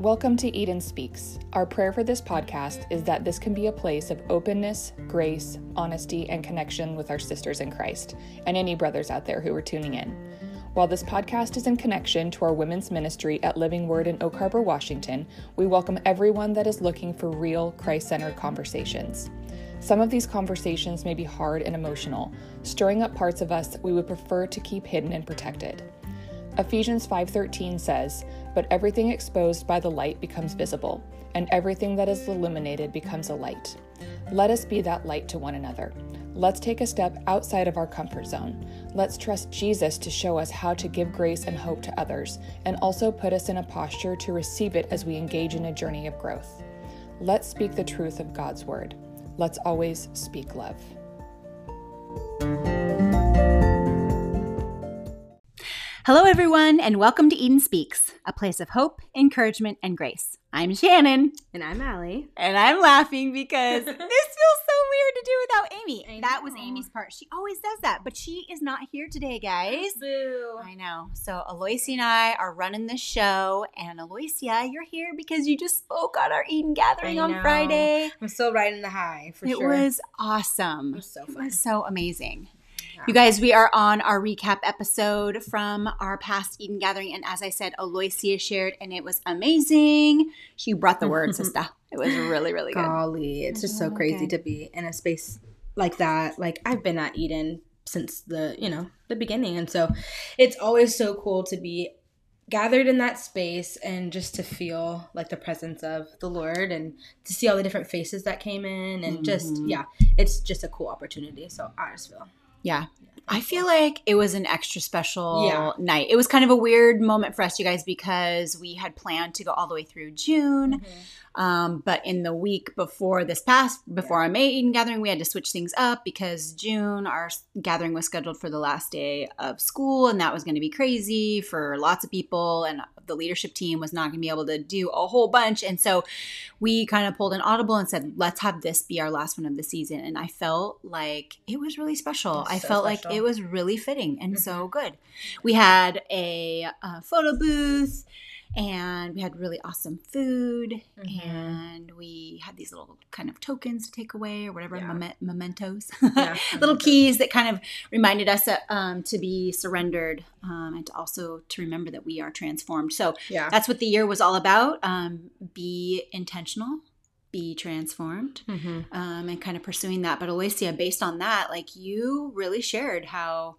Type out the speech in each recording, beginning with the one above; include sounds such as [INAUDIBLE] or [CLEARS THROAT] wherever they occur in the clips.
Welcome to Eden Speaks. Our prayer for this podcast is that this can be a place of openness, grace, honesty, and connection with our sisters in Christ, and any brothers out there who are tuning in. While this podcast is in connection to our women's ministry at Living Word in Oak Harbor, Washington, we welcome everyone that is looking for real Christ centered conversations. Some of these conversations may be hard and emotional, stirring up parts of us we would prefer to keep hidden and protected. Ephesians 5:13 says, "But everything exposed by the light becomes visible, and everything that is illuminated becomes a light." Let us be that light to one another. Let's take a step outside of our comfort zone. Let's trust Jesus to show us how to give grace and hope to others, and also put us in a posture to receive it as we engage in a journey of growth. Let's speak the truth of God's word. Let's always speak love. Hello, everyone, and welcome to Eden Speaks, a place of hope, encouragement, and grace. I'm Shannon. And I'm Allie. And I'm laughing because [LAUGHS] this feels so weird to do without Amy. That was. Amy's part. She always does that, but she is not here today, guys. Boo. I know. So Aloysia and I are running this show, and Aloysia, you're here because you just spoke on our Eden gathering I on know. Friday. I'm still riding the high for it sure. was awesome. It was so fun. It was so amazing. You guys, we are on our recap episode from our past Eden gathering. And as I said, Aloysia shared, and it was amazing. She brought the word, [LAUGHS] sister. It was really, really good. Golly, it's just so Oh, crazy to be in a space like that. Like I've been at Eden since the, you know, the beginning. And so it's always so cool to be gathered in that space and just to feel like the presence of the Lord and to see all the different faces that came in and just Mhm. yeah, it's just a cool opportunity. So I just feel Yeah. I feel like it was an extra special Yeah. night. It was kind of a weird moment for us, you guys, because we had planned to go all the way through June. Um, but in the week before this past, before our May Eden gathering, we had to switch things up because June, our gathering was scheduled for the last day of school, and that was going to be crazy for lots of people. And the leadership team was not going to be able to do a whole bunch. And so we kind of pulled an audible and said, let's have this be our last one of the season. And I felt like it was really special. Was I so felt like special. It was really fitting and so good. We had a, uh photo booth and we had really awesome food Mhm. and we had these little kind of tokens to take away or whatever Yeah. meme- mementos Yeah, [LAUGHS] little keys that kind of reminded us uh, um, to be surrendered um, and to also to remember that we are transformed so Yeah. that's what the year was all about um, be intentional be transformed Mm-hmm. um, and kind of pursuing that but alicia based on that like you really shared how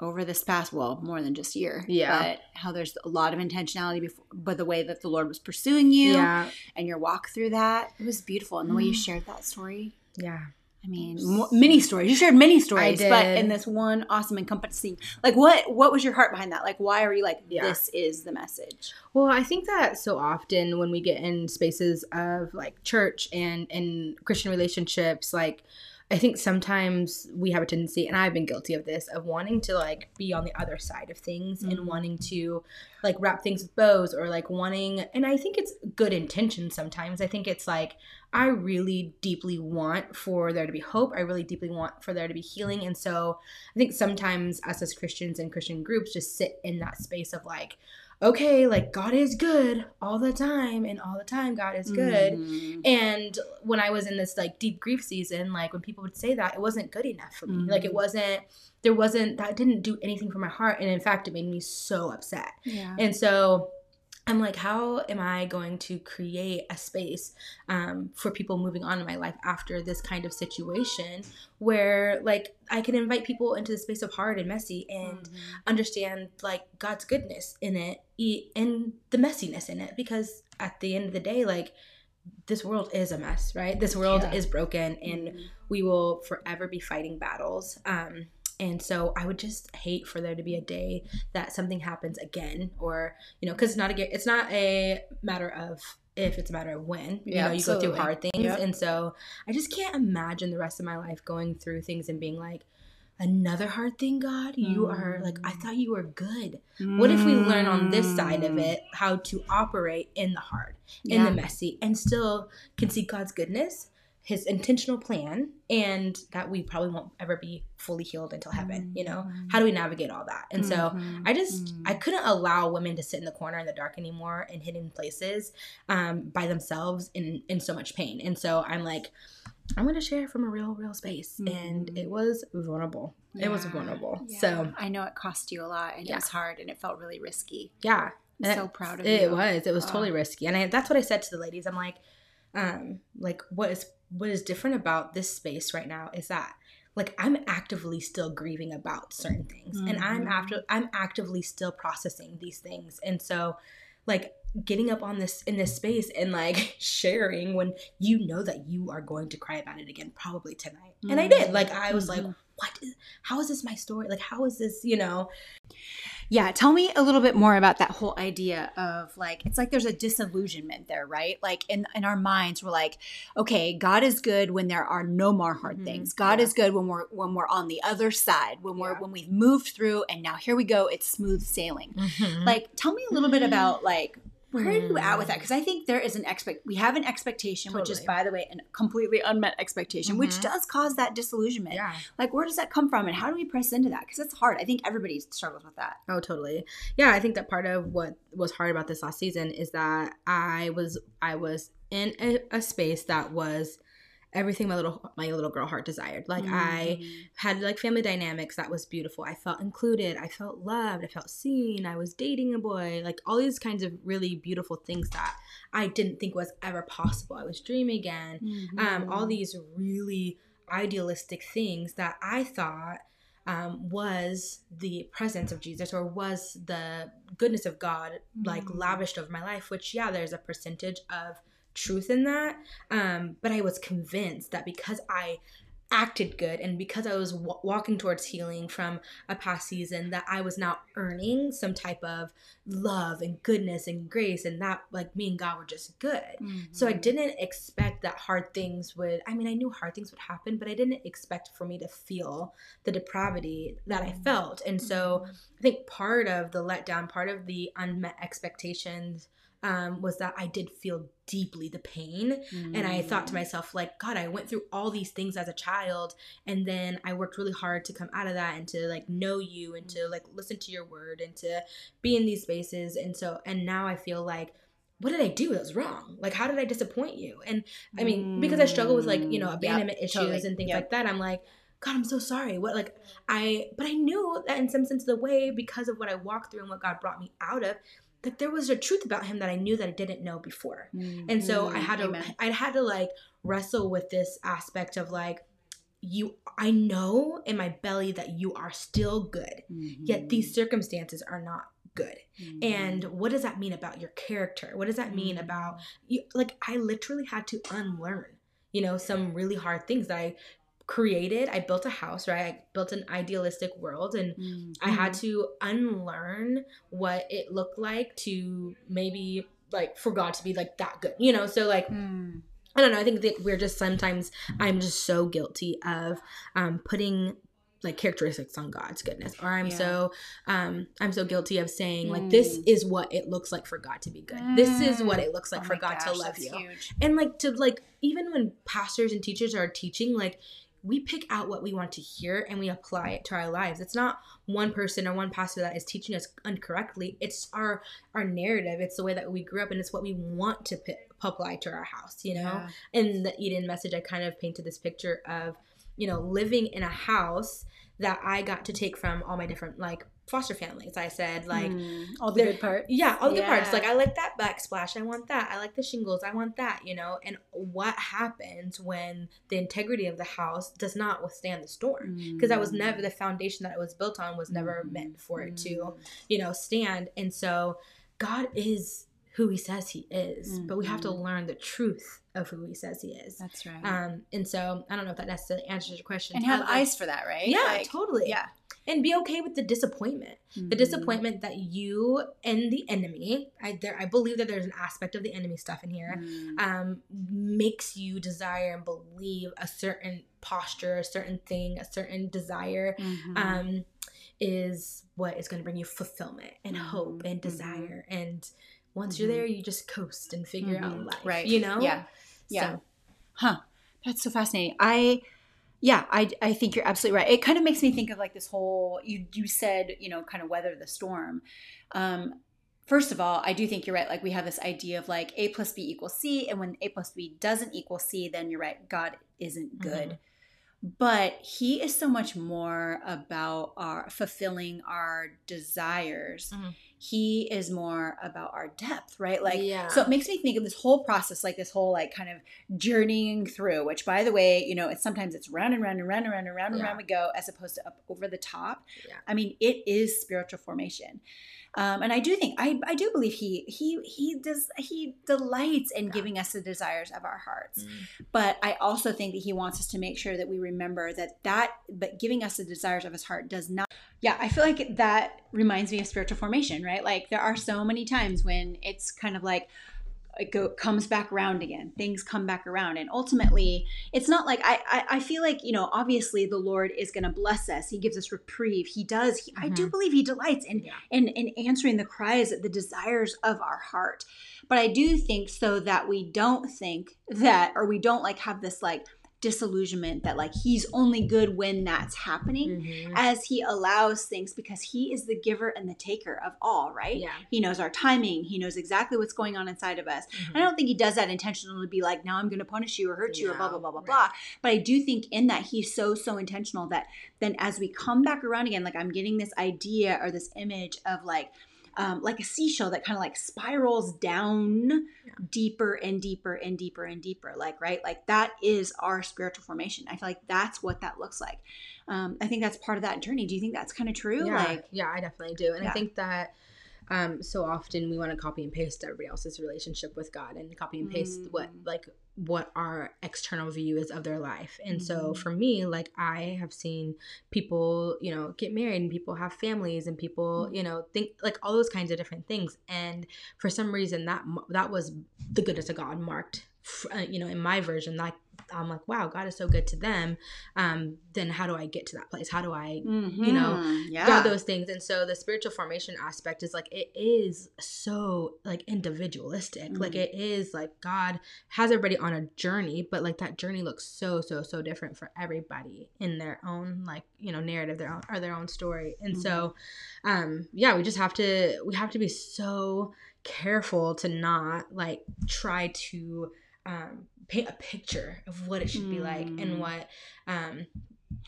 over this past well more than just year Yeah. but how there's a lot of intentionality before but the way that the lord was pursuing you Yeah. and your walk through that it was beautiful and the way you Mm. shared that story Yeah. I mean, mo- many stories. You shared many stories, but in this one awesome encompassing, like what what was your heart behind that? Like, why are you like Yeah. this is the message? Well, I think that so often when we get in spaces of like church and and Christian relationships, like I think sometimes we have a tendency, and I've been guilty of this, of wanting to like be on the other side of things Mhm. and wanting to like wrap things with bows or like wanting, and I think it's good intention sometimes. I think it's like, I really deeply want for there to be hope. I really deeply want for there to be healing. And so I think sometimes us as Christians and Christian groups just sit in that space of like, okay, like God is good all the time, and all the time God is good. Mhm. And when I was in this like deep grief season, like when people would say that, it wasn't good enough for me. Mhm. Like it wasn't, there wasn't, that didn't do anything for my heart. And in fact, it made me so upset. Yeah. And so I'm like, how am I going to create a space um, for people moving on in my life after this kind of situation where, like, I can invite people into the space of hard and messy and Mhm. understand, like, God's goodness in it and the messiness in it? Because at the end of the day, like, this world is a mess, right? This world Yeah. is broken and Mhm. we will forever be fighting battles. Um, and so I would just hate for there to be a day that something happens again, or you know, because it's not a it's not a matter of if, it's a matter of when. You Yeah, know, you go through hard things, Yep. and so I just can't imagine the rest of my life going through things and being like. Another hard thing, God. You are like, I Mm. thought you were good. What if we learn on this side of Mm. it how to operate in the hard, in Yeah. the messy, and still can see God's goodness, his intentional plan and that we probably won't ever be fully healed until heaven you know? Mm-hmm. how do we navigate all that? And so i just i couldn't allow women to sit in the corner in the dark anymore in hidden places um, by themselves in in so much pain. And so i'm like i'm going to share from a real real space. And it was vulnerable. It was vulnerable. Yeah. so I know it cost you a lot and Yeah. it was hard and it felt really risky. yeah. I'm so proud of it you. was. It was Oh. totally risky. And I, that's what i said to the ladies. I'm like um like what is what is different about this space right now is that like i'm actively still grieving about certain things and i'm after mm-hmm. i'm actively still processing these things. And so like getting up on this in this space and like [LAUGHS] sharing when you know that you are going to cry about it again probably tonight and i did like i was like Mhm. what is, how is this my story like how is this you know Yeah, tell me a little bit more about that whole idea of like it's like there's a disillusionment there, right? Like in in our minds we're like, okay, God is good when there are no more hard Mhm. things. God Yeah. is good when we're when we're on the other side, when we're Yeah. when we've moved through and now here we go, it's smooth sailing. Like tell me a little bit about like where are you at with that? Because I think there is an expect we have an expectation, which is by the way, a completely unmet expectation, which Mhm. does cause that disillusionment. yeah Like where does that come from and how do we press into that? Because it's hard. I think everybody struggles with that. Oh, totally. Yeah, I think that part of what was hard about this last season is that I was I was in a, a space that was everything my little my little girl heart desired. Like I Mhm. had like family dynamics that was beautiful. I felt included. I felt loved. I felt seen. I was dating a boy. Like all these kinds of really beautiful things that I didn't think was ever possible. I was dreaming again um, all these really idealistic things that I thought um, was the presence of Jesus or was the goodness of God like Mhm. lavished over my life. Which yeah, there's a percentage of truth in that, um, but I was convinced that because I acted good and because I was w- walking towards healing from a past season that I was now earning some type of love and goodness and grace and that like me and God were just good. So I Mhm. didn't expect that hard things would I mean I knew hard things would happen, but I didn't expect for me to feel the depravity that I felt. And so I think part of the letdown, part of the unmet expectations um, was that I did feel deeply the pain. And I thought to Mhm. myself, like, God, I went through all these things as a child, and then I worked really hard to come out of that and to like know you and to like listen to your word and to be in these spaces. And so, and now I feel like, what did I do that was wrong? Like, how did I disappoint you? And I mean, because I struggle with like, you know, Mm, yep, abandonment issues totally. and things Yep. like that, I'm like, God, I'm so sorry. What, like, I, but I knew that in some sense of the way, because of what I walked through and what God brought me out of, that there was a truth about Him that I knew that I didn't know before. And so I Mhm. had to Amen. I had to like wrestle with this aspect of like you I know in my belly that you are still good. Yet these circumstances are not good. Mhm. And what does that mean about your character? What does that mean about you like I literally had to unlearn, you know, some really hard things that I created. I built a house, right? I built an idealistic world and Mhm. I had to unlearn what it looked like to maybe like for God to be like that good, you know? So like Mhm. I don't know. I think that we're just sometimes I'm just so guilty of um, putting like characteristics on God's goodness, or I'm Yeah. so um, I'm so guilty of saying like this Mm. is what it looks like for God to be good. This is what it looks like Oh for God to love you huge. and like to like even when pastors and teachers are teaching like we pick out what we want to hear and we apply it to our lives. It's not one person or one pastor that is teaching us incorrectly. It's our our narrative. It's the way that we grew up and it's what we want to p- apply to our house you know? Yeah. in the eden message i kind of painted this picture of you know living in a house that i got to take from all my different like foster families i said like Mm. all the good part. yeah, all the good parts. Like I like that backsplash. I want that. I like the shingles. I want that. You know. And what happens when the integrity of the house does not withstand the storm? Because that was Mm. never the foundation that it was built on. Was never Mhm. meant for it to, Mm. you know, stand. And so, God is who He says He is, but we have to Mhm. learn the truth of who He says He is. That's right. Um, and so I don't know if that necessarily answers your question. and have eyes for that, right? Yeah, Like, totally. Yeah. And be okay with the disappointment the Mhm. disappointment that you and the enemy I there I believe that there's an aspect of the enemy stuff in here Mm. um makes you desire and believe a certain posture a certain thing a certain desire Mhm. um is what is going to bring you fulfillment and hope Mhm, and mhm. desire and once you're there you just coast and figure out Mhm. life Right. you know Yeah. Yeah. So, Huh. That's so fascinating. I yeah, I, I think you're absolutely right. It kind of makes me think of like this whole you you said, you know, kind of weather the storm. Um, first of all, I do think you're right. Like we have this idea of like A plus B equals C, and when A plus B doesn't equal C, then you're right. God isn't good. Mm-hmm. But he is so much more about our fulfilling our desires. Mm-hmm he is more about our depth, right? Like, yeah. so it makes me think of this whole process, like this whole like kind of journeying through. Which, by the way, you know, it's sometimes it's round and round and round and round and round and round we go, as opposed to up over the top. Yeah. I mean, it is spiritual formation. Um, and I do think I, I do believe he he he does he delights in giving us the desires of our hearts. Mm. But I also think that he wants us to make sure that we remember that that but giving us the desires of his heart does not. Yeah, I feel like that reminds me of spiritual formation, right? Like there are so many times when it's kind of like it go, comes back around again. Things come back around, and ultimately, it's not like I. I, I feel like you know, obviously, the Lord is going to bless us. He gives us reprieve. He does. He, mm-hmm. I do mm-hmm. believe He delights in yeah. in in answering the cries, the desires of our heart. But I do think so that we don't think that, or we don't like have this like disillusionment that like he's only good when that's happening mm-hmm. as he allows things because he is the giver and the taker of all right yeah he knows our timing he knows exactly what's going on inside of us mm-hmm. i don't think he does that intentionally to be like now i'm going to punish you or hurt you or blah blah blah blah right. blah but i do think in that he's so so intentional that then as we come back around again like i'm getting this idea or this image of like um, like a seashell that kind of like spirals down yeah. deeper and deeper and deeper and deeper. Like, right? Like that is our spiritual formation. I feel like that's what that looks like. Um, I think that's part of that journey. Do you think that's kind of true? Yeah, like, yeah, I definitely do. And yeah. I think that um, so often we want to copy and paste everybody else's relationship with God and copy and paste mm. what like what our external view is of their life. And mm-hmm. so for me, like I have seen people, you know, get married and people have families and people, mm-hmm. you know, think like all those kinds of different things. And for some reason that that was the goodness of God marked you know, in my version, like I'm like, wow, God is so good to them. Um, then how do I get to that place? How do I, mm-hmm. you know, yeah. got those things? And so the spiritual formation aspect is like it is so like individualistic. Mm-hmm. Like it is like God has everybody on a journey, but like that journey looks so so so different for everybody in their own like you know narrative, their own or their own story. And mm-hmm. so, um, yeah, we just have to we have to be so careful to not like try to um, paint a picture of what it should mm. be like and hmm. what um,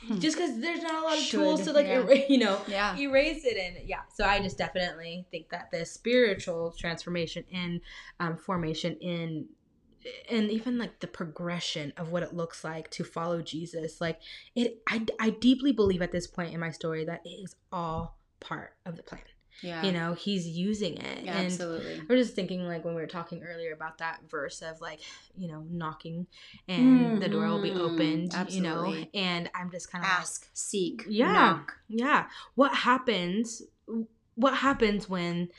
hmm. just because there's not a lot of should, tools to like yeah. er- [LAUGHS] you know yeah. erase it and yeah so i just definitely think that the spiritual transformation and um, formation in and even like the progression of what it looks like to follow jesus like it I, I deeply believe at this point in my story that it is all part of the plan yeah. You know, he's using it. Yeah, and absolutely. We're just thinking like when we were talking earlier about that verse of like, you know, knocking and mm-hmm. the door will be opened, absolutely. you know. And I'm just kind of ask, like, seek, yeah. Knock. Yeah. What happens what happens when,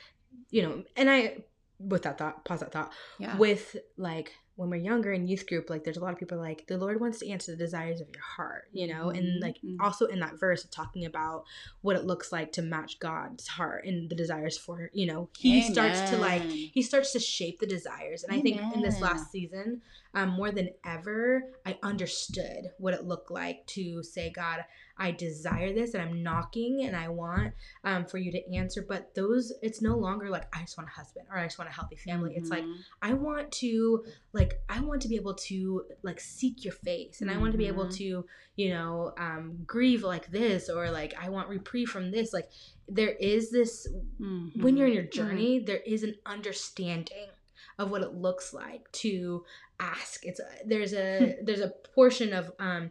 you know, and I with that thought, pause that thought. Yeah. With like when we're younger in youth group, like there's a lot of people like the Lord wants to answer the desires of your heart, you know, mm-hmm. and like mm-hmm. also in that verse talking about what it looks like to match God's heart and the desires for, you know, he Amen. starts to like he starts to shape the desires. And Amen. I think in this last season, um, more than ever, I understood what it looked like to say, God, I desire this and I'm knocking and I want um, for you to answer. But those, it's no longer like, I just want a husband or I just want a healthy family. Mm-hmm. It's like, mm-hmm. I want to, like, I want to be able to, like, seek your face and mm-hmm. I want to be able mm-hmm. to, you know, um, grieve like this or like, I want reprieve from this. Like, there is this, mm-hmm. when you're in your mm-hmm. journey, there is an understanding of what it looks like to ask it's a, there's a there's a portion of um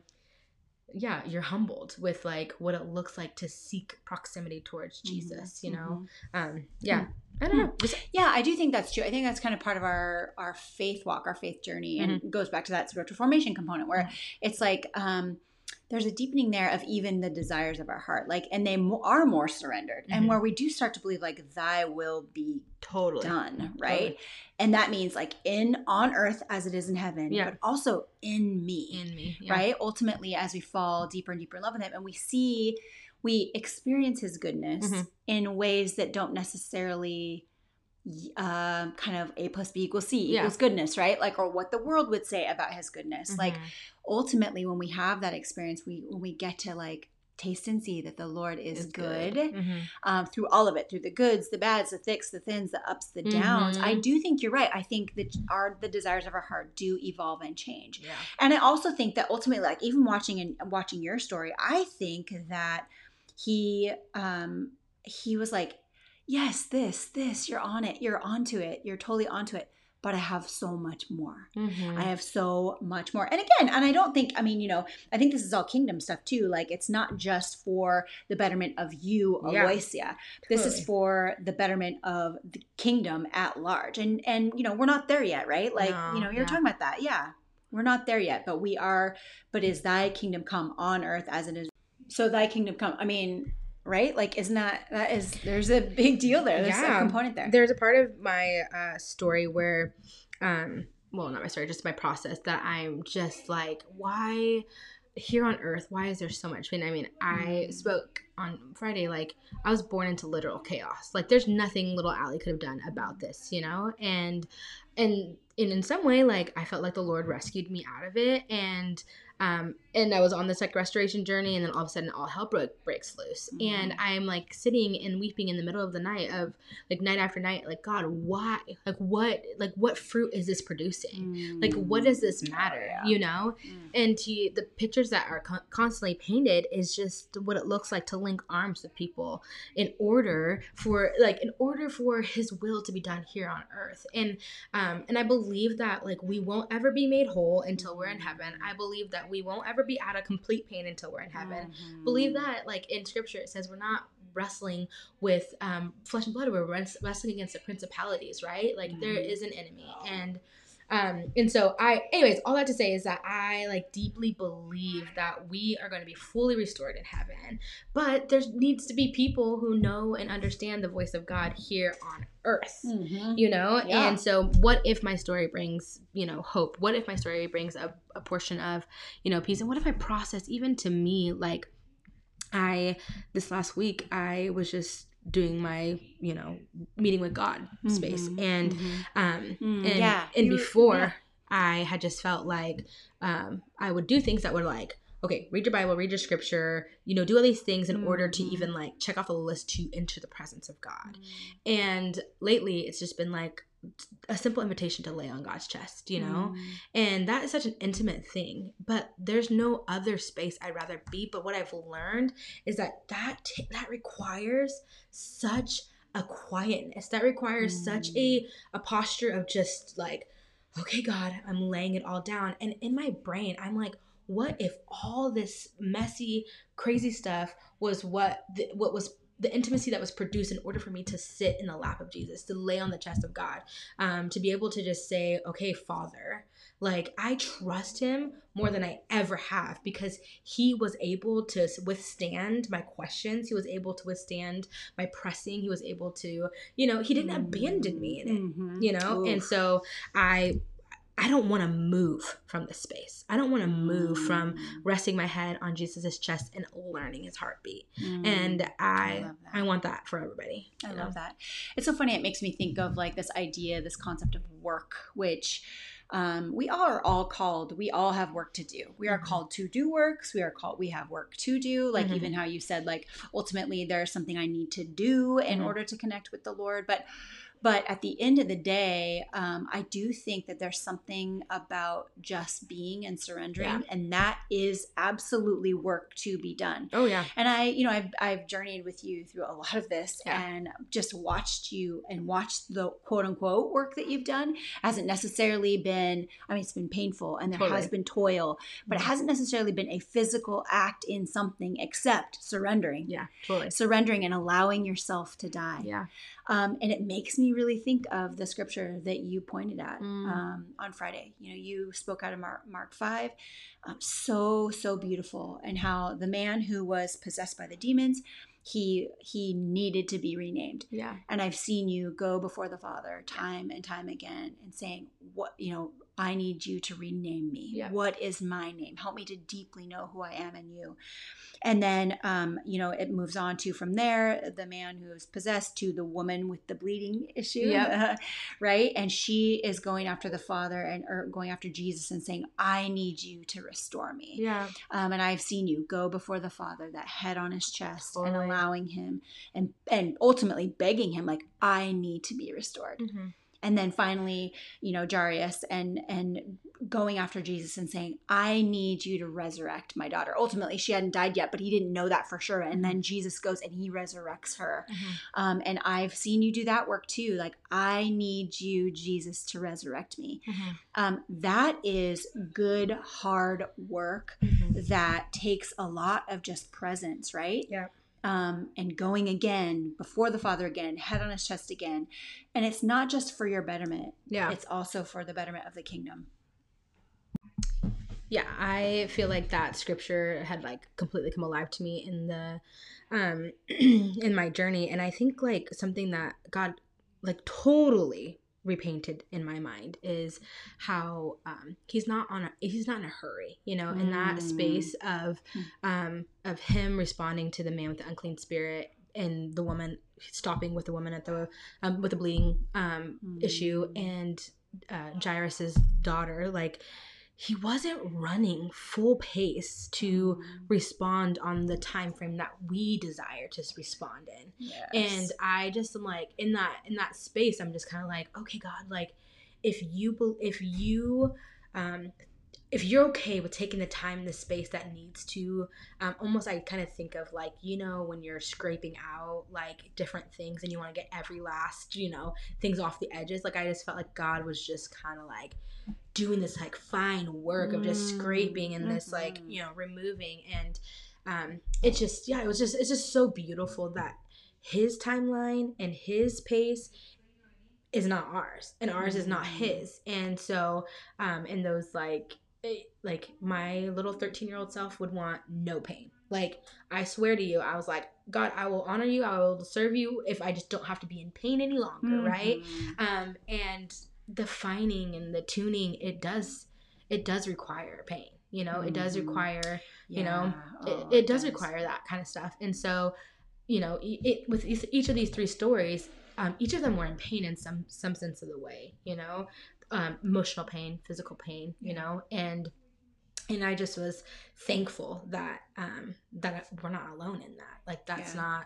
yeah you're humbled with like what it looks like to seek proximity towards mm-hmm. jesus you know mm-hmm. um yeah I don't know. Yeah, I do think that's true. I think that's kind of part of our our faith walk, our faith journey, and mm-hmm. goes back to that spiritual formation component where mm-hmm. it's like um, there's a deepening there of even the desires of our heart like and they are more surrendered mm-hmm. and where we do start to believe like thy will be totally done right totally. and that means like in on earth as it is in heaven yeah. but also in me in me yeah. right ultimately as we fall deeper and deeper in love with him and we see we experience his goodness mm-hmm. in ways that don't necessarily um, kind of A plus B equals C Yeah. equals goodness, right? Like, or what the world would say about his goodness. Like, Mhm. ultimately, when we have that experience, we when we get to like taste and see that the Lord is, Is good, Mhm. um, through all of it, through the goods, the bads, the thicks, the thins, the ups, the downs. Mhm. I do think you're right. I think that our the desires of our heart do evolve and change. Yeah. And I also think that ultimately, like even watching and watching your story, I think that he um he was like, Yes, this, this, you're on it, you're onto it, you're totally onto it. But I have so much more. Mhm. I have so much more. And again, and I don't think, I mean, you know, I think this is all kingdom stuff too. Like it's not just for the betterment of you, Yeah. Aloysia. This is for the betterment of the kingdom at large. And and you know, we're not there yet, right? Like, No, you know, you're yeah. talking about that. Yeah. We're not there yet, but we are, but is thy kingdom come on earth as it is so thy kingdom come. I mean, right? Like isn't that that is there's a big deal there. There's Yeah. a component there. There's a part of my uh, story where, um, well, not my story, just my process that I'm just like, why here on earth? Why is there so much pain? I mean, I Mm. spoke on Friday, like, I was born into literal chaos. Like, there's nothing little Allie could have done about this, you know? And, and, and in some way, like, I felt like the Lord rescued me out of it. And, um, and I was on this like restoration journey, and then all of a sudden, all hell broke, breaks loose, and Mhm. I'm like sitting and weeping in the middle of the night of like night after night, like God, why, like what, like what fruit is this producing? Like what does this matter, yeah. you know? Mm. And to the pictures that are con- constantly painted is just what it looks like to link arms with people in order for like in order for His will to be done here on earth, and um, and I believe that like we won't ever be made whole until we're in heaven. I believe that we won't ever be out of complete pain until we're in heaven. Mhm. Believe that like in scripture it says we're not wrestling with um, flesh and blood, we're wrest- wrestling against the principalities, right? Like there Mhm. is an enemy, and um, and so I, anyways, all that to say is that I like deeply believe that we are going to be fully restored in heaven, but there needs to be people who know and understand the voice of God here on earth Mhm. you know Yeah. and so what if my story brings you know hope what if my story brings a, a portion of you know peace and what if i process even to me like i this last week i was just doing my you know meeting with god space Mhm. and Mhm. um Mm, and yeah. and You- before yeah. i had just felt like um i would do things that were like okay read your bible read your scripture you know do all these things in order to Mhm. even like check off a list to enter the presence of god Mm. and lately, it's just been like a simple invitation to lay on God's chest, you know? Mm. And that is such an intimate thing, but there's no other space I'd rather be. But what I've learned is that that, t- that requires such a quietness, that requires such a, a posture of just like, okay, God, I'm laying it all down. And in my brain, I'm like, what if all this messy, crazy stuff was what the, what was the intimacy that was produced in order for me to sit in the lap of Jesus, to lay on the chest of God, um, to be able to just say, okay, Father, like I trust him more than I ever have because he was able to withstand my questions. He was able to withstand my pressing. He was able to, you know, he didn't abandon me in it Mhm. you know and so i i don't want to move from this space i don't want to move from Mm. resting my head on Jesus's chest and learning his heartbeat Mm. and i love that. I, want that for everybody I you know? love that. It's so funny. It makes me think of like this idea, this concept of work, which um, we all are all called. We all have work to do. We are Mhm. called to do works. We are called. We have work to do. Like Mhm. even how you said, like ultimately there's something I need to do in Mhm. order to connect with the Lord. But but at the end of the day, um, I do think that there's something about just being and surrendering, Yeah. and that is absolutely work to be done. oh yeah And I, you know, I've, I've journeyed with you through a lot of this Yeah. and just watched you and watched the quote unquote work that you've done. Hasn't necessarily been, I mean, it's been painful and there has been toil, but it Mhm. hasn't necessarily been a physical act in something except surrendering. yeah totally Surrendering and allowing yourself to die. yeah Um, and it makes me really think of the scripture that you pointed at Mm. um, on Friday. You know, you spoke out of Mark, Mark 5. Um, so, so beautiful. And how the man who was possessed by the demons, he he needed to be renamed. yeah And I've seen you go before the Father time and time again and saying, what, you know, I need you to rename me. Yeah. What is my name? Help me to deeply know who I am in you. And then, um, you know, it moves on to from there, the man who is possessed to the woman with the bleeding issue, Yep. [LAUGHS] right? And she is going after the father and or going after Jesus and saying, "I need you to restore me." Yeah. Um, and I've seen you go before the father, that head on his chest, and allowing him and and ultimately begging him, like, "I need to be restored." Mm-hmm. And then finally you know Jairus and and going after Jesus and saying I need you to resurrect my daughter. Ultimately she hadn't died yet but he didn't know that for sure. And then Jesus goes and he resurrects her. Um, and I've seen you do that work too. Like I need you Jesus to resurrect me. Um, that is good hard work that takes a lot of just presence right? Yeah. Um, and going again before the Father again, head on his chest again. And it's not just for your betterment, Yeah. it's also for the betterment of the kingdom. yeah i feel like that scripture had like completely come alive to me in the um [CLEARS THROAT] in my journey and i think like something that god like totally repainted in my mind is how um he's not on a he's not in a hurry you know in that Mm. space of um of him responding to the man with the unclean spirit and the woman stopping with the woman at the um with the bleeding um issue and uh jairus's daughter like he wasn't running full pace to respond on the time frame that we desire to respond in Yes. and i just am like in that in that space i'm just kind of like okay god like if you if you um if you're okay with taking the time and the space that needs to um, almost i kind of think of like you know when you're scraping out like different things and you want to get every last you know things off the edges like i just felt like god was just kind of like doing this like fine work of just Mm, scraping and this like mhm. you know removing and um it just yeah it was just it's just so beautiful that his timeline and his pace is not ours and ours is not Mm. his and so um in those like eh, like my little 13 year old self would want no pain like i swear to you i was like god i will honor you i will serve you if i just don't have to be in pain any longer right Mhm. um and the fining and the tuning it does it does require pain you know it does Mhm. require you know, Oh, it, it does require that kind of stuff. And so you know it with each each of these three stories um, each of them were in pain in some some sense of the way you know um, emotional pain physical pain you know and and i just was thankful that um that we're not alone in that. Like that's Yeah. not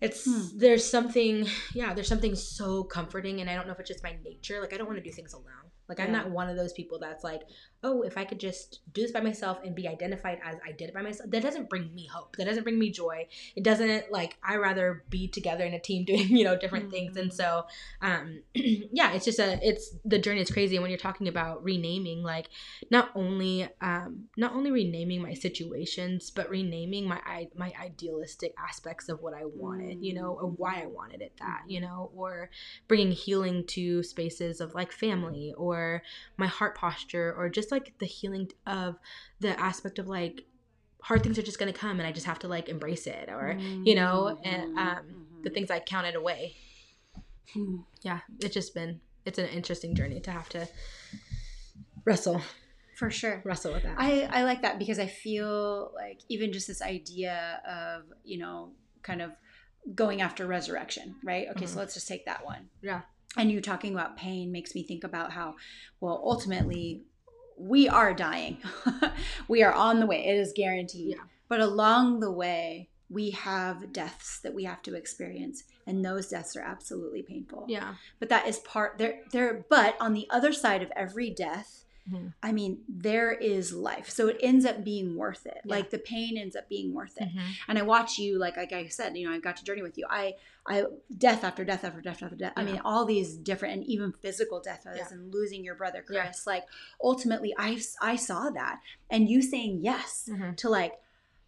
it's Hmm. there's something [SIGHS] yeah there's something so comforting and i don't know if it's just my nature like i don't want to do things alone like i'm not one of those people that's like oh if i could just do this by myself and be identified as i did it by myself. That doesn't bring me hope. That doesn't bring me joy. It doesn't like i rather be together in a team [LAUGHS] doing you know different things. And Mhm. so um [CLEARS THROAT] yeah it's just a it's the journey is crazy. And when you're talking about renaming like not only um not only renaming my situations but renaming my i my idealistic aspects of what i wanted you know or why i wanted it that you know or bringing healing to spaces of like family or my heart posture or just like the healing of the aspect of like hard things are just going to come and i just have to like embrace it or you know and Mhm. um the things i counted away Mhm. yeah it's just been it's an interesting journey to have to wrestle For sure. wrestle with that I, I like that because I feel like even just this idea of, you know, kind of going after resurrection, right? Okay, Mhm. so let's just take that one. Yeah. And you talking about pain makes me think about how, well, ultimately, we are dying. [LAUGHS] we are on the way. It is guaranteed. Yeah. But along the way, we have deaths that we have to experience, and those deaths are absolutely painful. yeah But that is part there. There, but on the other side of every death, Mhm. I mean, there is life. So it ends up being worth it. Yeah. Like the pain ends up being worth it. Mhm. And I watch you, like like I said, you know, I've got to journey with you. I, I death after death after death after death. I mean, all these different and even physical death Yeah. and losing your brother Yeah. Chris. Like ultimately, I I saw that, and you saying yes Mhm. to like.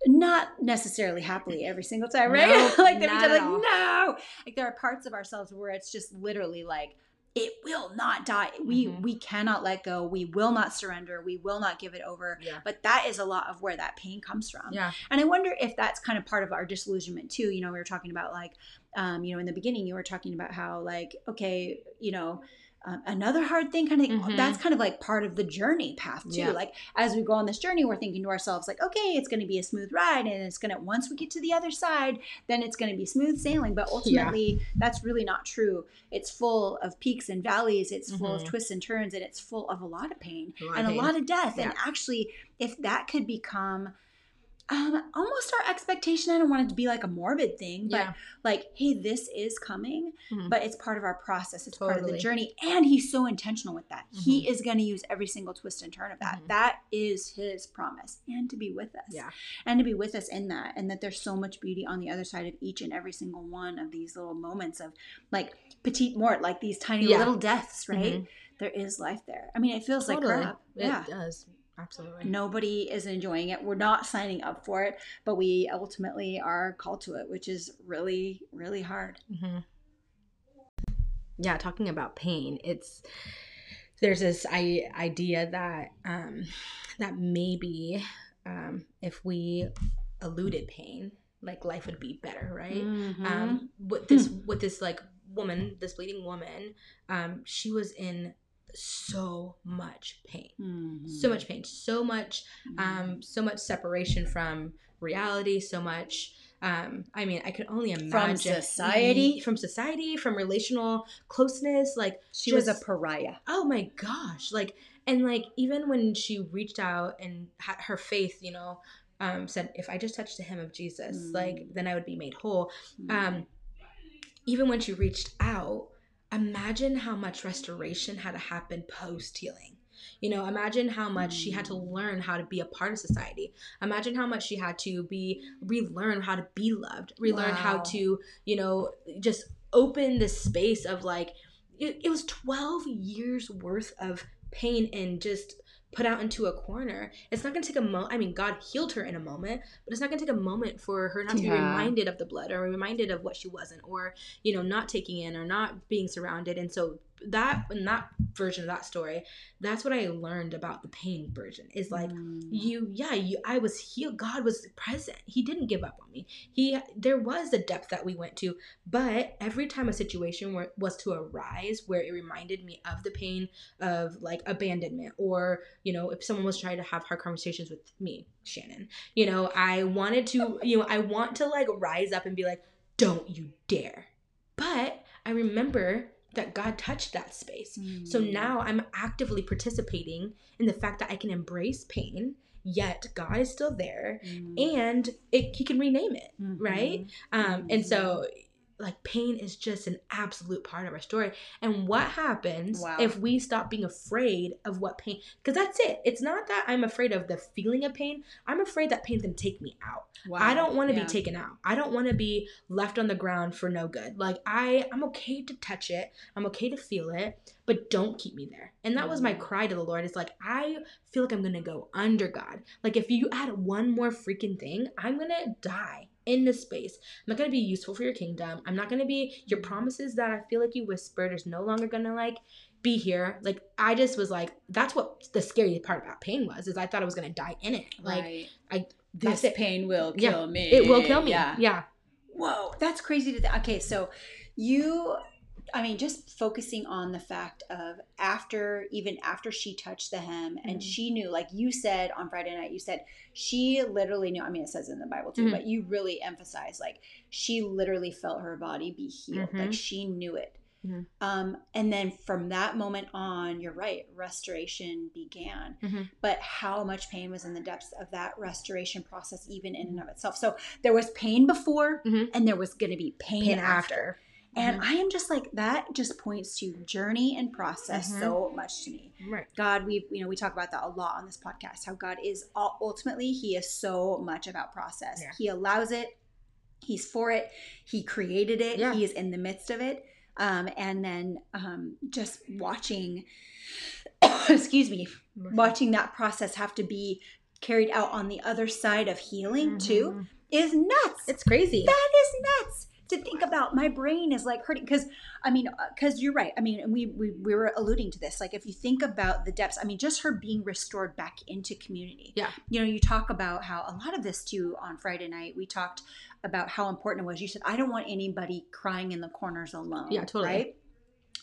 Not necessarily happily every single time, right? No, [LAUGHS] like there be not times at like all. no, like there are parts of ourselves where it's just literally like it will not die. We Mhm. we cannot let go. We will not surrender. We will not give it over. yeah But that is a lot of where that pain comes from. yeah And I wonder if that's kind of part of our disillusionment too. You know, we were talking about like, um, you know, in the beginning, you were talking about how like, okay, you know, um, another hard thing kind of Mhm. that's kind of like part of the journey path too Yeah. like as we go on this journey we're thinking to ourselves like okay it's going to be a smooth ride and it's going to once we get to the other side then it's going to be smooth sailing but [LAUGHS] ultimately that's really not true it's full of peaks and valleys it's full of Mhm. twists and turns and it's full of a lot of pain lot of and pain. a lot of death and actually if that could become um, almost our expectation i don't want it to be like a morbid thing but Yeah. like hey this is coming Mhm. but it's part of our process it's part of the journey and he's so intentional with that he Mhm. is going to use every single twist and turn of that Mhm. That is his promise and to be with us Yeah. and to be with us in that and that there's so much beauty on the other side of each and every single one of these little moments of like petite mort like these tiny Yeah. little deaths right Mhm. there is life there i mean it feels Totally. like crap It yeah does. Absolutely. nobody is enjoying it we're not signing up for it but we ultimately are called to it which is really really hard hmm Yeah, talking about pain, it's there's this I, idea that um, that maybe um, if we eluded pain, like life would be better, right? Mm-hmm. Um, with this with this like woman, this bleeding woman, um, she was in so much pain, Mm-hmm. so much pain, so much um, so much separation from reality, so much. Um, I mean, I could only imagine from society? from society, from relational closeness. Like she was a pariah oh my gosh, like and like even when she reached out and had her faith, you know, um, said if I just touched the hem of Jesus, Mm. like then I would be made whole. Um, even when she reached out, imagine how much restoration had to happen post healing. You know, imagine how much she had to mm. learn how to be a part of society. Imagine how much she had to be relearn how to be loved, relearn how to, you know, just open the space of like it, it was 12 years worth of pain and just put out into a corner. It's not going to take a moment. I mean, God healed her in a moment, but it's not going to take a moment for her not to be reminded of the blood or reminded of what she wasn't or, you know, not taking in or not being surrounded. And so that in that version of that story, that's what I learned about the pain version is like Mm. you yeah you i was healed god was present. He didn't give up on me. He there was a depth that we went to but every time a situation were, was to arise where it reminded me of the pain of like abandonment or you know if someone was trying to have hard conversations with me shannon you know i wanted to you know i want to like rise up and be like don't you dare. But i remember that god touched that space so Mm. now I'm actively participating in the fact that I can embrace pain, yet God is still there Mm. and it, he can rename it, Mhm. right? Um, and so, like, pain is just an absolute part of our story. And what happens Wow. if we stop being afraid of what pain, because that's it. It's not that I'm afraid of the feeling of pain, I'm afraid that pain's gonna take me out. Wow. I don't want to Yeah. be taken out. I don't want to be left on the ground for no good. Like I I'm okay to touch it. I'm okay to feel it, but don't keep me there. And that was my Mm. cry to the Lord. It's like I feel like I'm to go under God. Like if you add one more freaking thing, I'm to die in this space. I'm not going to be useful for your kingdom. I'm not going to be your promises that I feel like you whispered is no longer going to like be here. Like I just was like that's what the scary part about pain was is I thought I was going to die in it. Like right. I- this it. pain will Yeah. kill me. it will kill me. Yeah. yeah. Whoa, that's crazy to. Okay, so you, I mean, just focusing on the fact of after, even after she touched the hem and Mhm. she knew, like you said on Friday night, you said she literally knew. I mean, it says in the Bible too, Mhm. but you really emphasize like she literally felt her body be healed. Mhm. Like she knew it. Mhm. Um, and then from that moment on, you're right, restoration began. Mhm. But how much pain was in the depths of that restoration process, even in and of itself? So there was pain before, Mhm. and there was going to be pain, Pain after. after. And Mhm. I am just like that. Just points to journey and process Mhm. so much to me. Right. God, we you know we talk about that a lot on this podcast. How God is all, ultimately He is so much about process. Yeah. He allows it. He's for it. He created it. Yeah. He is in the midst of it. Um, and then um, just watching, [COUGHS] excuse me, watching that process have to be carried out on the other side of healing too Mhm. is nuts. It's crazy. That is nuts to think about. My brain is like hurting because I mean, uh, because you're right. I mean, and we, we we were alluding to this. Like, if you think about the depths, I mean, just her being restored back into community. Yeah. You know, you talk about how a lot of this too on Friday night. We talked about how important it was. You said, I don't want anybody crying in the corners alone. Yeah, totally. Right.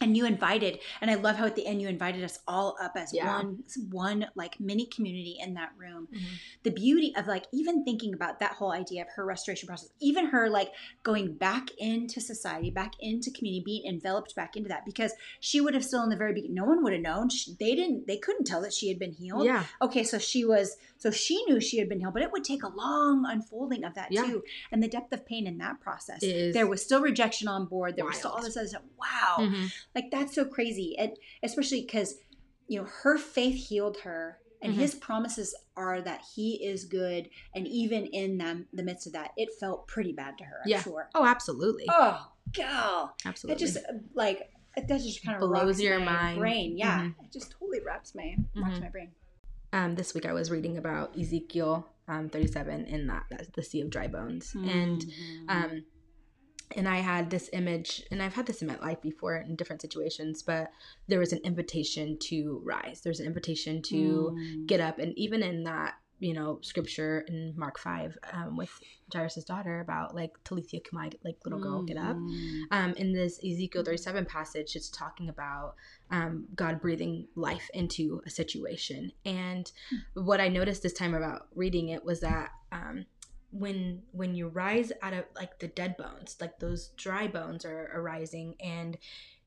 And you invited and i love how at the end you invited us all up as Yeah. one one like mini community in that room Mhm. the beauty of like even thinking about that whole idea of her restoration process even her like going back into society back into community being enveloped back into that because she would have still in the very beginning no one would have known she, they didn't they couldn't tell that she had been healed Yeah. okay so she was so she knew she had been healed but it would take a long unfolding of that Yeah. too and the depth of pain in that process there was still rejection on board there was still all wild. this other stuff wow Mhm. Like that's so crazy and especially because you know her faith healed her and Mhm. his promises are that he is good and even in them the midst of that it felt pretty bad to her i'm Yeah. sure Oh, absolutely. oh god absolutely. it just uh, like that just kind of Blows your my mind. brain yeah Mhm. it just totally wraps my rocks Mhm. my brain um, this week I was reading about Ezekiel um, 37 in that that's the Sea of Dry Bones, and Mm-hmm. um, and I had this image, and I've had this in my life before in different situations, but there was an invitation to rise. There's an invitation to Mm. get up, and even in that you know scripture in Mark five um, with Jairus' daughter about like Talitha Kumai, like little girl, get up. Mhm. um, in this Ezekiel 37 passage, it's talking about um, God breathing life into a situation. And what I noticed this time about reading it was that um, when when you rise out of like the dead bones, like those dry bones are arising, and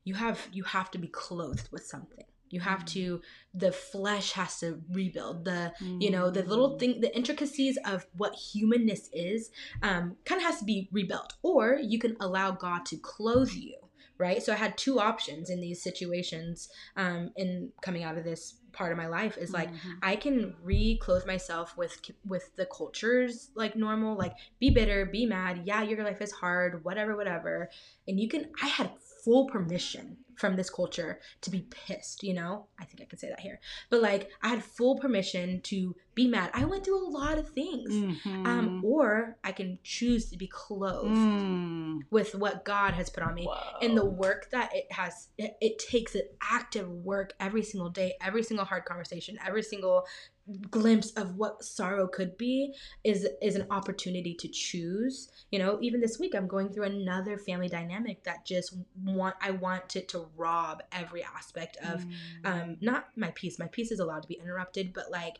you have you have to be clothed with something. You have to the flesh has to rebuild. The you know the little thing the intricacies of what humanness is um, kind of has to be rebuilt or you can allow god to clothe you right? So i had two options in these situations um, in coming out of this part of my life is like Mhm. I can re-clothe myself with with the cultures like normal, like be bitter, be mad. Yeah, your life is hard, whatever, whatever. And you can. I had full permission from this culture to be pissed. You know, I think I can say that here. But like, I had full permission to be mad. I went through a lot of things. Mhm. Um, or I can choose to be clothed Mm. with what God has put on me and the work that it has it, it takes an active work every single day every single hard conversation every single glimpse of what sorrow could be is is an opportunity to choose. You know even this week i'm going through another family dynamic that just want i want it to rob every aspect of Mm. um not my peace. My peace is allowed to be interrupted but like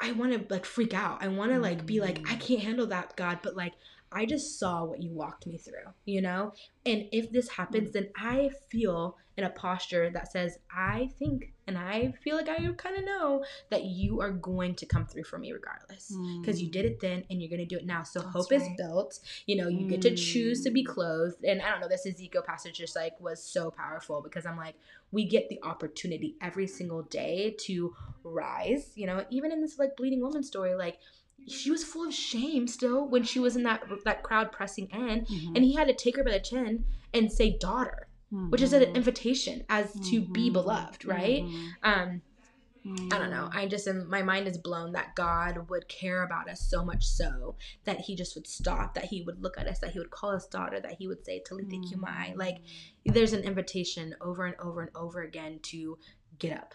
i want to like freak out. I want to like be like i can't handle that god but like i just saw what you walked me through you know? And if this happens then i feel in a posture that says i think and i feel like i kind of know that you are going to come through for me regardless. Because you did it then and you're going to do it now. So That's hope is built. You know you get to choose to be Mm. clothed. And i don't know this ezekiel passage just like was so powerful because i'm like we get the opportunity every single day to rise you know even in this like bleeding woman story like she was full of shame still when she was in that that crowd pressing in Mhm. and he had to take her by the chin and say daughter which is an invitation as to be Mhm. beloved right Mhm. um I don't know. I just am, my mind is blown that God would care about us so much so that He just would stop, that He would look at us, that He would call us daughter, that He would say Talitha Kumai. Like there's an invitation over and over and over again to get up,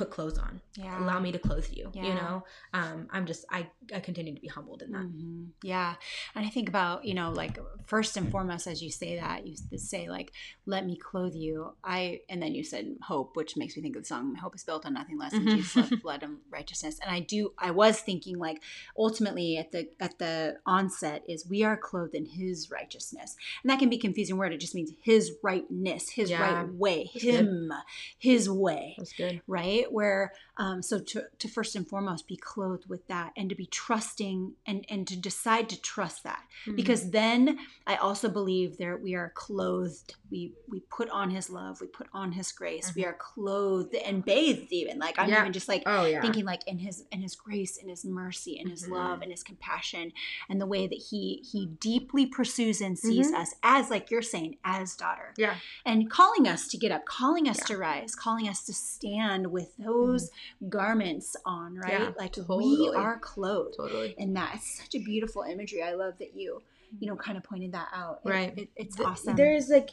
put clothes on, yeah. allow me to clothe you. You know, um, I'm just I I continue to be humbled in that. Mhm. Yeah. And I think about, you know, like first and foremost, as you say that, you say, like, let me clothe you. I, and then you said hope, which makes me think of the song, Hope is built on nothing less than. Jesus' blood, and righteousness. And I do, I was thinking, like, ultimately at the, at the onset is we are clothed in his righteousness. And that can be a confusing word. It just means his rightness, his Yeah. right way, him, his way That's where um, so to, to first and foremost be clothed with that and to be trusting and and to decide to trust that Mm-hmm. because then i also believe there we are clothed we we put on his love we put on his grace we are clothed and bathed even like i'm Yeah. even just like oh yeah, thinking like in his in his grace in his mercy in his Mhm. love and his compassion and the way that he he deeply pursues and sees Mhm. us as like you're saying as daughter yeah, and calling us to get up, calling us Yeah. to rise, calling us to stand with those garments on, right? Like we are clothed. totally. And that is such a beautiful imagery. I love that you, you know, kind of pointed that out. Right. It, it's Th- awesome. There's like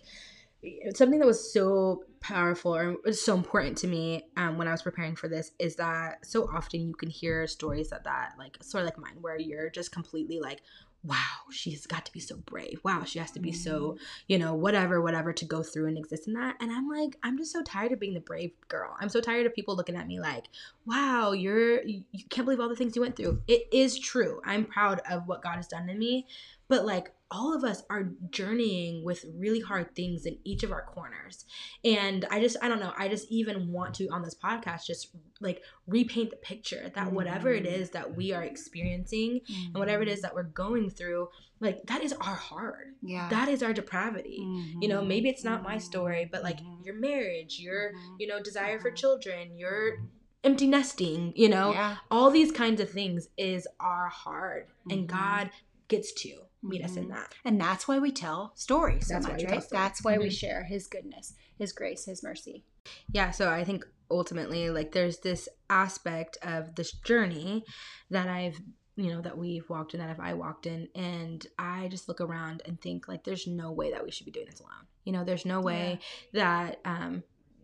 something that was so powerful or was so important to me um, when I was preparing for this is that so often you can hear stories that that like sort of like mine where you're just completely like wow, she's got to be so brave. Wow, she has to be so, you know, whatever, whatever to go through and exist in that. And I'm like, I'm just so tired of being the brave girl. I'm so tired of people looking at me like, wow, you're, you can't believe all the things you went through. It is true. I'm proud of what God has done in me. But like, all of us are journeying with really hard things in each of our corners. And I just, I don't know, I just even want to on this podcast just like repaint the picture that whatever it Mm-hmm. that we are experiencing and whatever it is that we're going through, like that is our heart. Yeah. That is our depravity. You know, Mhm. maybe it's not my story, but like Mhm. your marriage, your, you know, desire for children, your empty nesting, you know, yeah. all these kinds of things is our heart. And. God gets to meet us in Mhm. that. And that's why we tell stories so That's why much, we right? That's why we Mhm. share His goodness, His grace, His mercy. yeah so i think ultimately like there's this aspect of this journey that i've you know that we've walked in that if i walked in and i just look around and think like there's no way that we should be doing this alone you know there's no way that um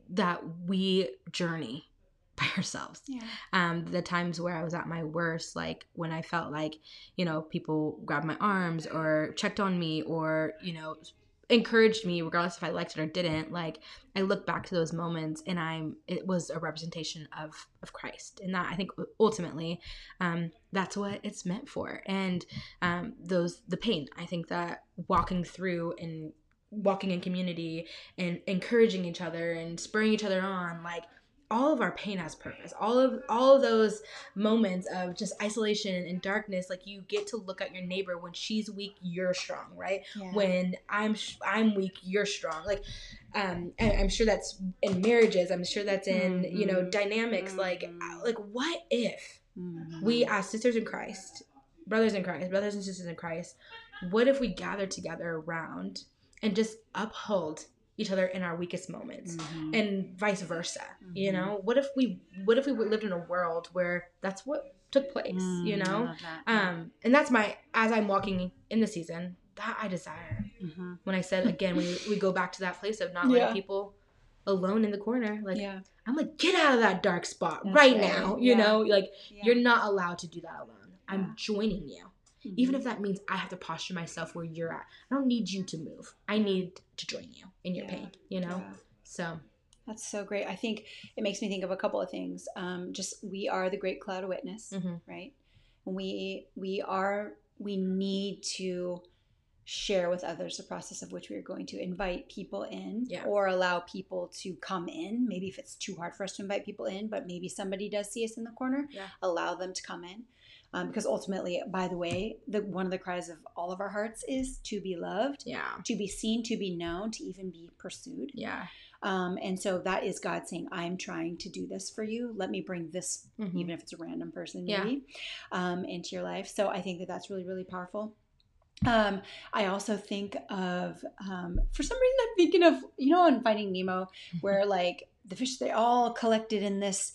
that we journey [LAUGHS] by ourselves. Yeah. um the times where i was at my worst like when i felt like you know people grabbed my arms or checked on me or you know encouraged me regardless if i liked it or didn't like i look back to those moments and i'm it was a representation of of christ. And that i think ultimately um that's what it's meant for. And um those the pain i think that walking through and walking in community and encouraging each other and spurring each other on like all of our pain has purpose all of all of those moments of just isolation and darkness like you get to look at your neighbor when she's weak you're strong right when i'm sh- i'm weak you're strong like um and i'm sure that's in marriages i'm sure that's in you know Mhm. dynamics like Mhm. like what if Mhm. we as sisters in christ brothers in christ brothers and sisters in christ what if we gathered together around and just uphold each other in our weakest moments Mhm. and vice versa you Mhm. know what if we what if we lived in a world where that's what took place you Mm, I know. Um and that's my as i'm walking in the season that i desire Mhm. when i said again we, we go back to that place of not Yeah. letting people alone in the corner like yeah. i'm like get out of that dark spot right, right. now you Yeah. know like you're not allowed to do that alone i'm joining you Mhm. even if that means i have to posture myself where you're at i don't need you to move i need to join you in your Yeah. pain you know Yeah. so That's so great. I think it makes me think of a couple of things. Um, just we are the great cloud of witness, Mhm. right? We we are we need to share with others the process of which we are going to invite people in Yeah. or allow people to come in. Maybe if it's too hard for us to invite people in, but maybe somebody does see us in the corner, Yeah. allow them to come in. Um, because ultimately, by the way, the one of the cries of all of our hearts is to be loved, yeah to be seen, to be known, to even be pursued. yeah Um, and so that is God saying, I'm trying to do this for you. Let me bring this, Mhm. even if it's a random person, Yeah. maybe, um, into your life. So I think that that's really, really powerful. Um, I also think of, um, for some reason, I'm thinking of, you know, on Finding Nemo, [LAUGHS] where like the fish, they all collected in this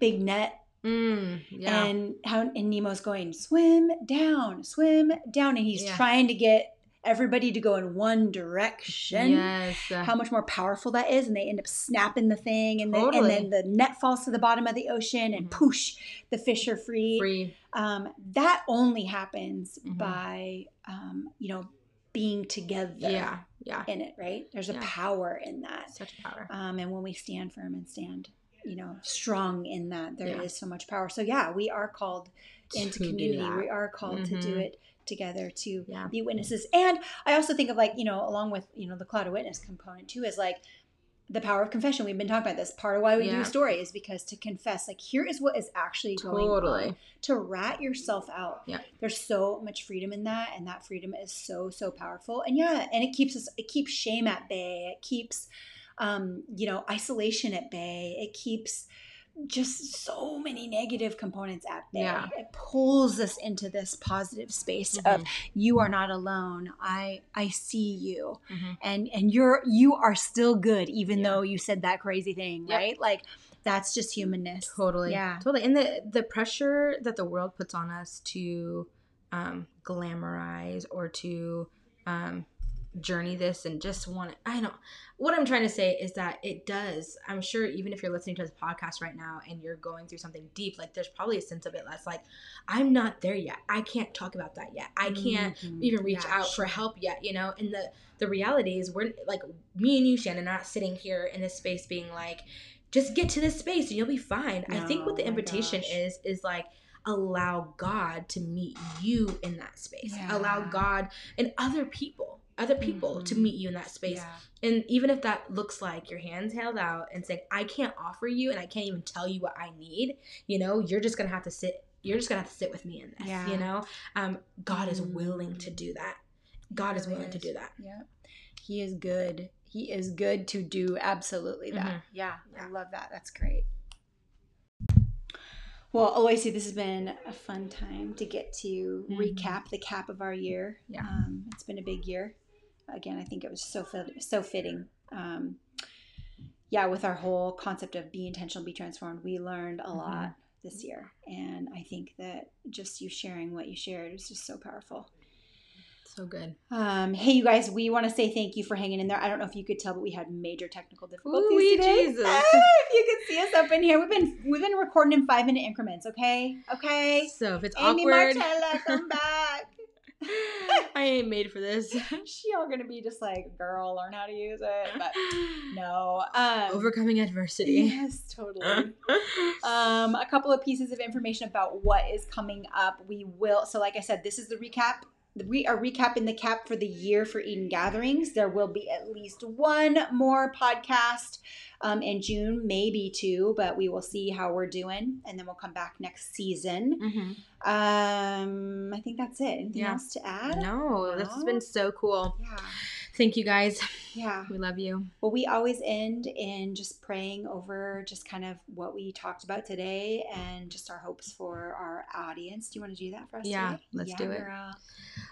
big net mm, yeah and how and Nemo's going swim down, swim down, and he's Yeah. trying to get everybody to go in one direction yes uh, how much more powerful that is and they end up snapping the thing and then Totally. and then the net falls to the bottom of the ocean and Mhm. poosh the fish are free, free Um, that only happens Mhm. by um, you know being together yeah yeah in it right there's a Yeah. power in that such power um, and when we stand firm and stand you know strong in that there is Yeah. so much power so yeah we are called into community we are called to do Mhm. it together to Yeah. be witnesses and i also think of like you know along with you know the cloud of witness component too is like the power of confession we've been talking about this part of why we Yeah. do story is because to confess like here is what is actually going Totally. on to rat yourself out Yeah. there's so much freedom in that and that freedom is so so powerful and yeah and it keeps us it keeps shame at bay it keeps um you know isolation at bay it keeps just so many negative components at bay Yeah. it pulls us into this positive space of you are not alone i i see you Mhm. and and you're you are still good even Yeah. though you said that crazy thing Yep. right like that's just humanness Totally. Yeah. Totally. And the the pressure that the world puts on us to um, glamorize or to um, journey this and just want to i don't know what i'm trying to say is that it does i'm sure even if you're listening to this podcast right now and you're going through something deep like there's probably a sense of it that's like i'm not there yet. I can't talk about that yet. I can't Mhm. even reach Yeah, out for help yet you know? And the the reality is we're like me and you shannon are not sitting here in this space being like just get to this space and you'll be fine. I think what the invitation gosh. is is like allow god to meet you in that space. Allow god and other people other people to Mhm. meet you in that space Yeah. and even if that looks like your hands held out and saying i can't offer you and i can't even tell you what i need you know you're just gonna have to sit you're just gonna have to sit with me in this Yeah. you know um god is willing to do that god is really willing to do that Yeah. He is good. He is good to do absolutely that. Mhm. Yeah, I love that. That's great. Well, Aloysi, this has been a fun time to get to Mhm. recap the cap of our year. Yeah. Um, it's been a big year. Again, I think it was so fit, so fitting. Um, yeah, with our whole concept of be intentional, be transformed, we learned a Mhm. lot this year, and I think that just you sharing what you shared is just so powerful. so good Um, hey, you guys, we want to say thank you for hanging in there. I don't know if you could tell, but we had major technical difficulties Ooh-wee, today. [LAUGHS] Jesus. Ah, if you could see us up in here, we've been we've been recording in five minute increments. Okay, okay. so if it's Amy awkward Martella, come [LAUGHS] back. [LAUGHS] i ain't made for this [LAUGHS] she all gonna be just like, girl, learn how to use it. But [LAUGHS] no, um, overcoming adversity Yes, totally. um, a couple of pieces of information about what is coming up. We will. So, like I said, this is the recap. We are recapping the cap for the year for Eden Gatherings. There will be at least one more podcast um, in June, maybe two, but we will see how we're doing, and then we'll come back next season. Mhm. Um, I think that's it. Anything Yeah. else to add? no this has been so cool Yeah. Thank you guys Yeah. we love you Well, we always end in just praying over just kind of what we talked about today and just our hopes for our audience. Do you want to do that for us? Yeah, today? let's do it. girl.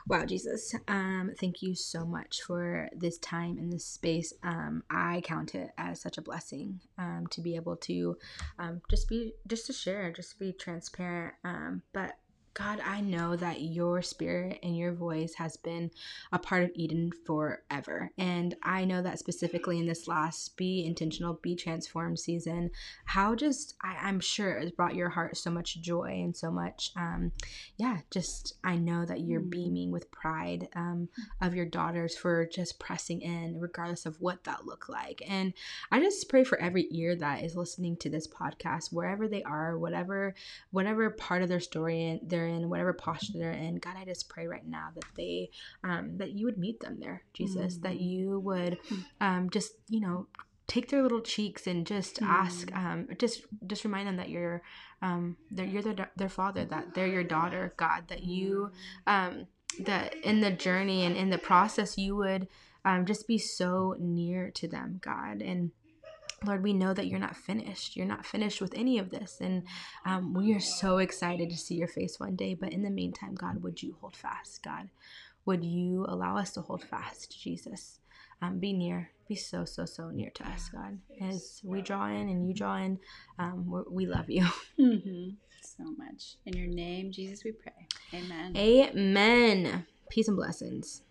Wow, Jesus. Um, thank you so much for this time and this space. Um, I count it as such a blessing um, to be able to um, just be, just to share, just be transparent. Um, but God, I know that your spirit and your voice has been a part of Eden forever. And I know that specifically in this last Be Intentional, Be Transformed season, how just, I, I'm sure it has brought your heart so much joy and so much, um, yeah, just, I know that you're Mm. beaming with pride um, of your daughters for just pressing in, regardless of what that looked like. And I just pray for every ear that is listening to this podcast, wherever they are, whatever whatever part of their story in, they're in, whatever posture they're in. God, I just pray right now that they um, that you would meet them there, Jesus. That Mm. you would um, just you know take their little cheeks and just ask Mm. um, just just remind them that you're um, that you're their, their father that they're your daughter god that you um, that in the journey and in the process you would um, just be so near to them god and lord we know that you're not finished. You're not finished with any of this. And um, we are so excited to see your face one day. But in the meantime god would you hold fast? God would you allow us to hold fast jesus? Um, be near. Be so so so near to us god. As we draw in and you draw in um, we're, we love you. [LAUGHS] Mhm. So much. In your name, Jesus, we pray. Amen. amen. Peace and blessings